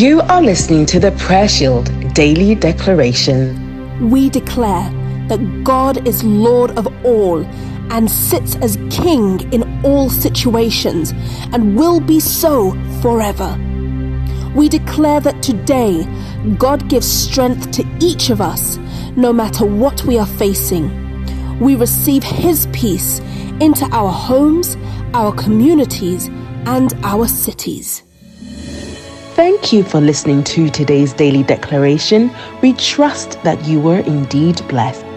You are listening to the Prayer Shield Daily Declaration. We declare that God is Lord of all and sits as King in all situations and will be so forever. We declare that today God gives strength to each of us, no matter what we are facing. We receive His peace into our homes, our communities, and our cities. Thank you for listening to today's daily declaration. We trust that you were indeed blessed.